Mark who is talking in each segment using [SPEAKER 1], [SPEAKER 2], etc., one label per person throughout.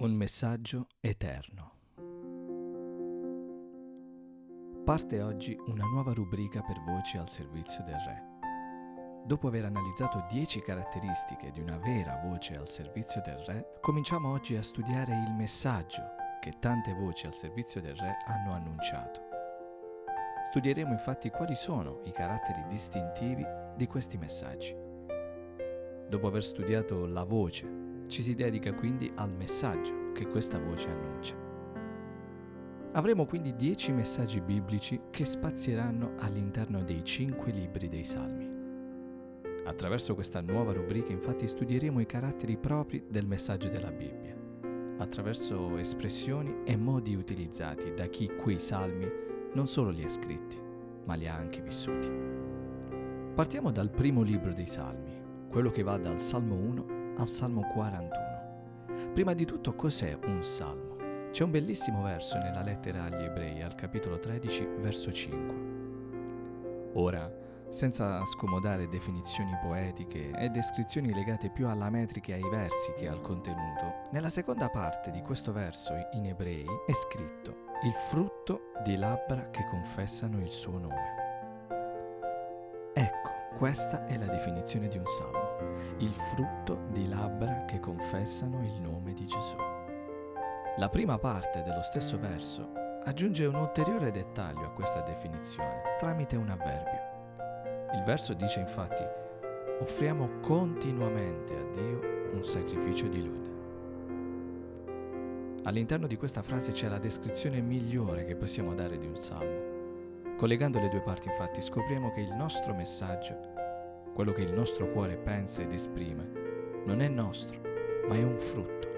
[SPEAKER 1] Un messaggio eterno. Parte oggi una nuova rubrica per voci al servizio del Re. Dopo aver analizzato 10 caratteristiche di una vera voce al servizio del Re, cominciamo oggi a studiare il messaggio che tante voci al servizio del Re hanno annunciato. Studieremo infatti quali sono i caratteri distintivi di questi messaggi. Dopo aver studiato la voce ci si dedica quindi al messaggio che questa voce annuncia. Avremo quindi dieci messaggi biblici che spazieranno all'interno dei cinque libri dei Salmi. Attraverso questa nuova rubrica infatti studieremo i caratteri propri del messaggio della Bibbia, attraverso espressioni e modi utilizzati da chi quei salmi non solo li ha scritti, ma li ha anche vissuti. Partiamo dal primo libro dei Salmi, quello che va dal Salmo 1 al Salmo 41. Prima di tutto, cos'è un salmo? C'è un bellissimo verso nella lettera agli ebrei, al capitolo 13, verso 5. Ora, senza scomodare definizioni poetiche e descrizioni legate più alla metrica e ai versi che al contenuto, nella seconda parte di questo verso in ebrei è scritto il frutto di labbra che confessano il suo nome. Ecco, questa è la definizione di un salmo il frutto di labbra che confessano il nome di Gesù. La prima parte dello stesso verso aggiunge un ulteriore dettaglio a questa definizione tramite un avverbio. Il verso dice infatti, offriamo continuamente a Dio un sacrificio di lode. All'interno di questa frase c'è la descrizione migliore che possiamo dare di un salmo. Collegando le due parti infatti scopriamo che il nostro messaggio quello che il nostro cuore pensa ed esprime, non è nostro, ma è un frutto.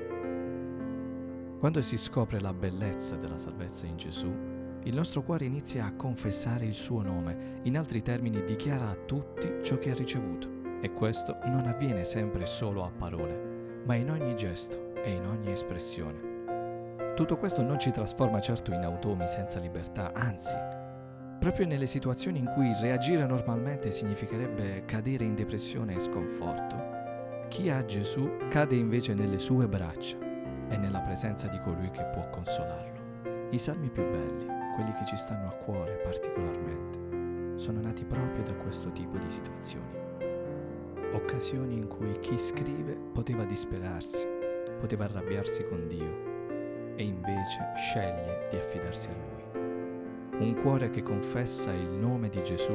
[SPEAKER 1] Quando si scopre la bellezza della salvezza in Gesù, il nostro cuore inizia a confessare il suo nome, in altri termini dichiara a tutti ciò che ha ricevuto. E questo non avviene sempre solo a parole, ma in ogni gesto e in ogni espressione. Tutto questo non ci trasforma certo in automi senza libertà, anzi, Proprio nelle situazioni in cui reagire normalmente significherebbe cadere in depressione e sconforto, chi ha Gesù cade invece nelle sue braccia e nella presenza di colui che può consolarlo. I salmi più belli, quelli che ci stanno a cuore particolarmente, sono nati proprio da questo tipo di situazioni. Occasioni in cui chi scrive poteva disperarsi, poteva arrabbiarsi con Dio e invece sceglie di affidarsi a Lui. Un cuore che confessa il nome di Gesù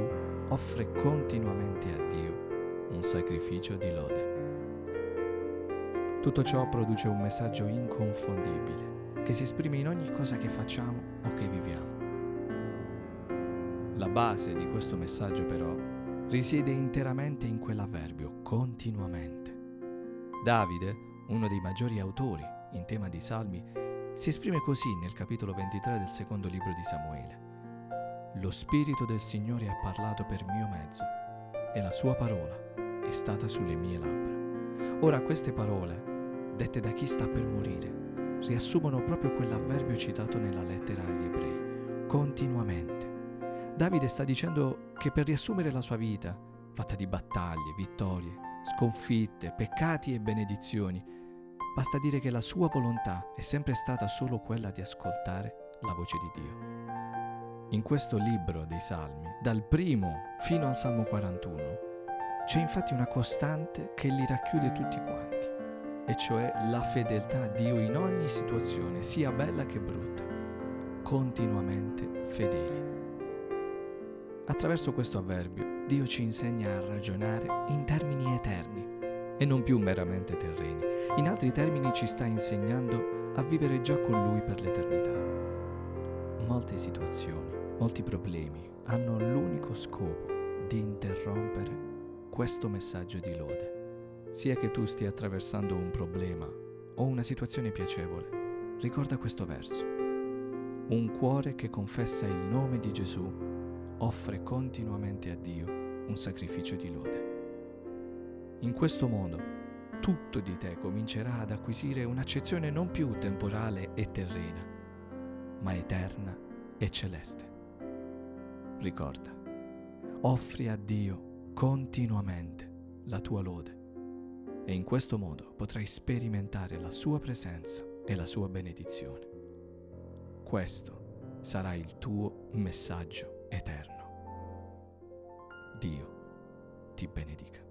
[SPEAKER 1] offre continuamente a Dio un sacrificio di lode. Tutto ciò produce un messaggio inconfondibile che si esprime in ogni cosa che facciamo o che viviamo. La base di questo messaggio però risiede interamente in quell'avverbio continuamente. Davide, uno dei maggiori autori in tema di salmi, si esprime così nel capitolo 23 del secondo libro di Samuele. Lo Spirito del Signore ha parlato per mio mezzo e la sua parola è stata sulle mie labbra. Ora queste parole, dette da chi sta per morire, riassumono proprio quell'avverbio citato nella lettera agli ebrei, continuamente. Davide sta dicendo che per riassumere la sua vita, fatta di battaglie, vittorie, sconfitte, peccati e benedizioni, basta dire che la sua volontà è sempre stata solo quella di ascoltare la voce di Dio. In questo libro dei Salmi, dal primo fino al Salmo 41, c'è infatti una costante che li racchiude tutti quanti, e cioè la fedeltà a Dio in ogni situazione, sia bella che brutta, continuamente fedeli. Attraverso questo avverbio Dio ci insegna a ragionare in termini eterni e non più meramente terreni. In altri termini ci sta insegnando a vivere già con Lui per l'eternità. Molte situazioni Molti problemi hanno l'unico scopo di interrompere questo messaggio di lode. Sia che tu stia attraversando un problema o una situazione piacevole, ricorda questo verso. Un cuore che confessa il nome di Gesù offre continuamente a Dio un sacrificio di lode. In questo modo, tutto di te comincerà ad acquisire un'accezione non più temporale e terrena, ma eterna e celeste. Ricorda, offri a Dio continuamente la tua lode e in questo modo potrai sperimentare la sua presenza e la sua benedizione. Questo sarà il tuo messaggio eterno. Dio ti benedica.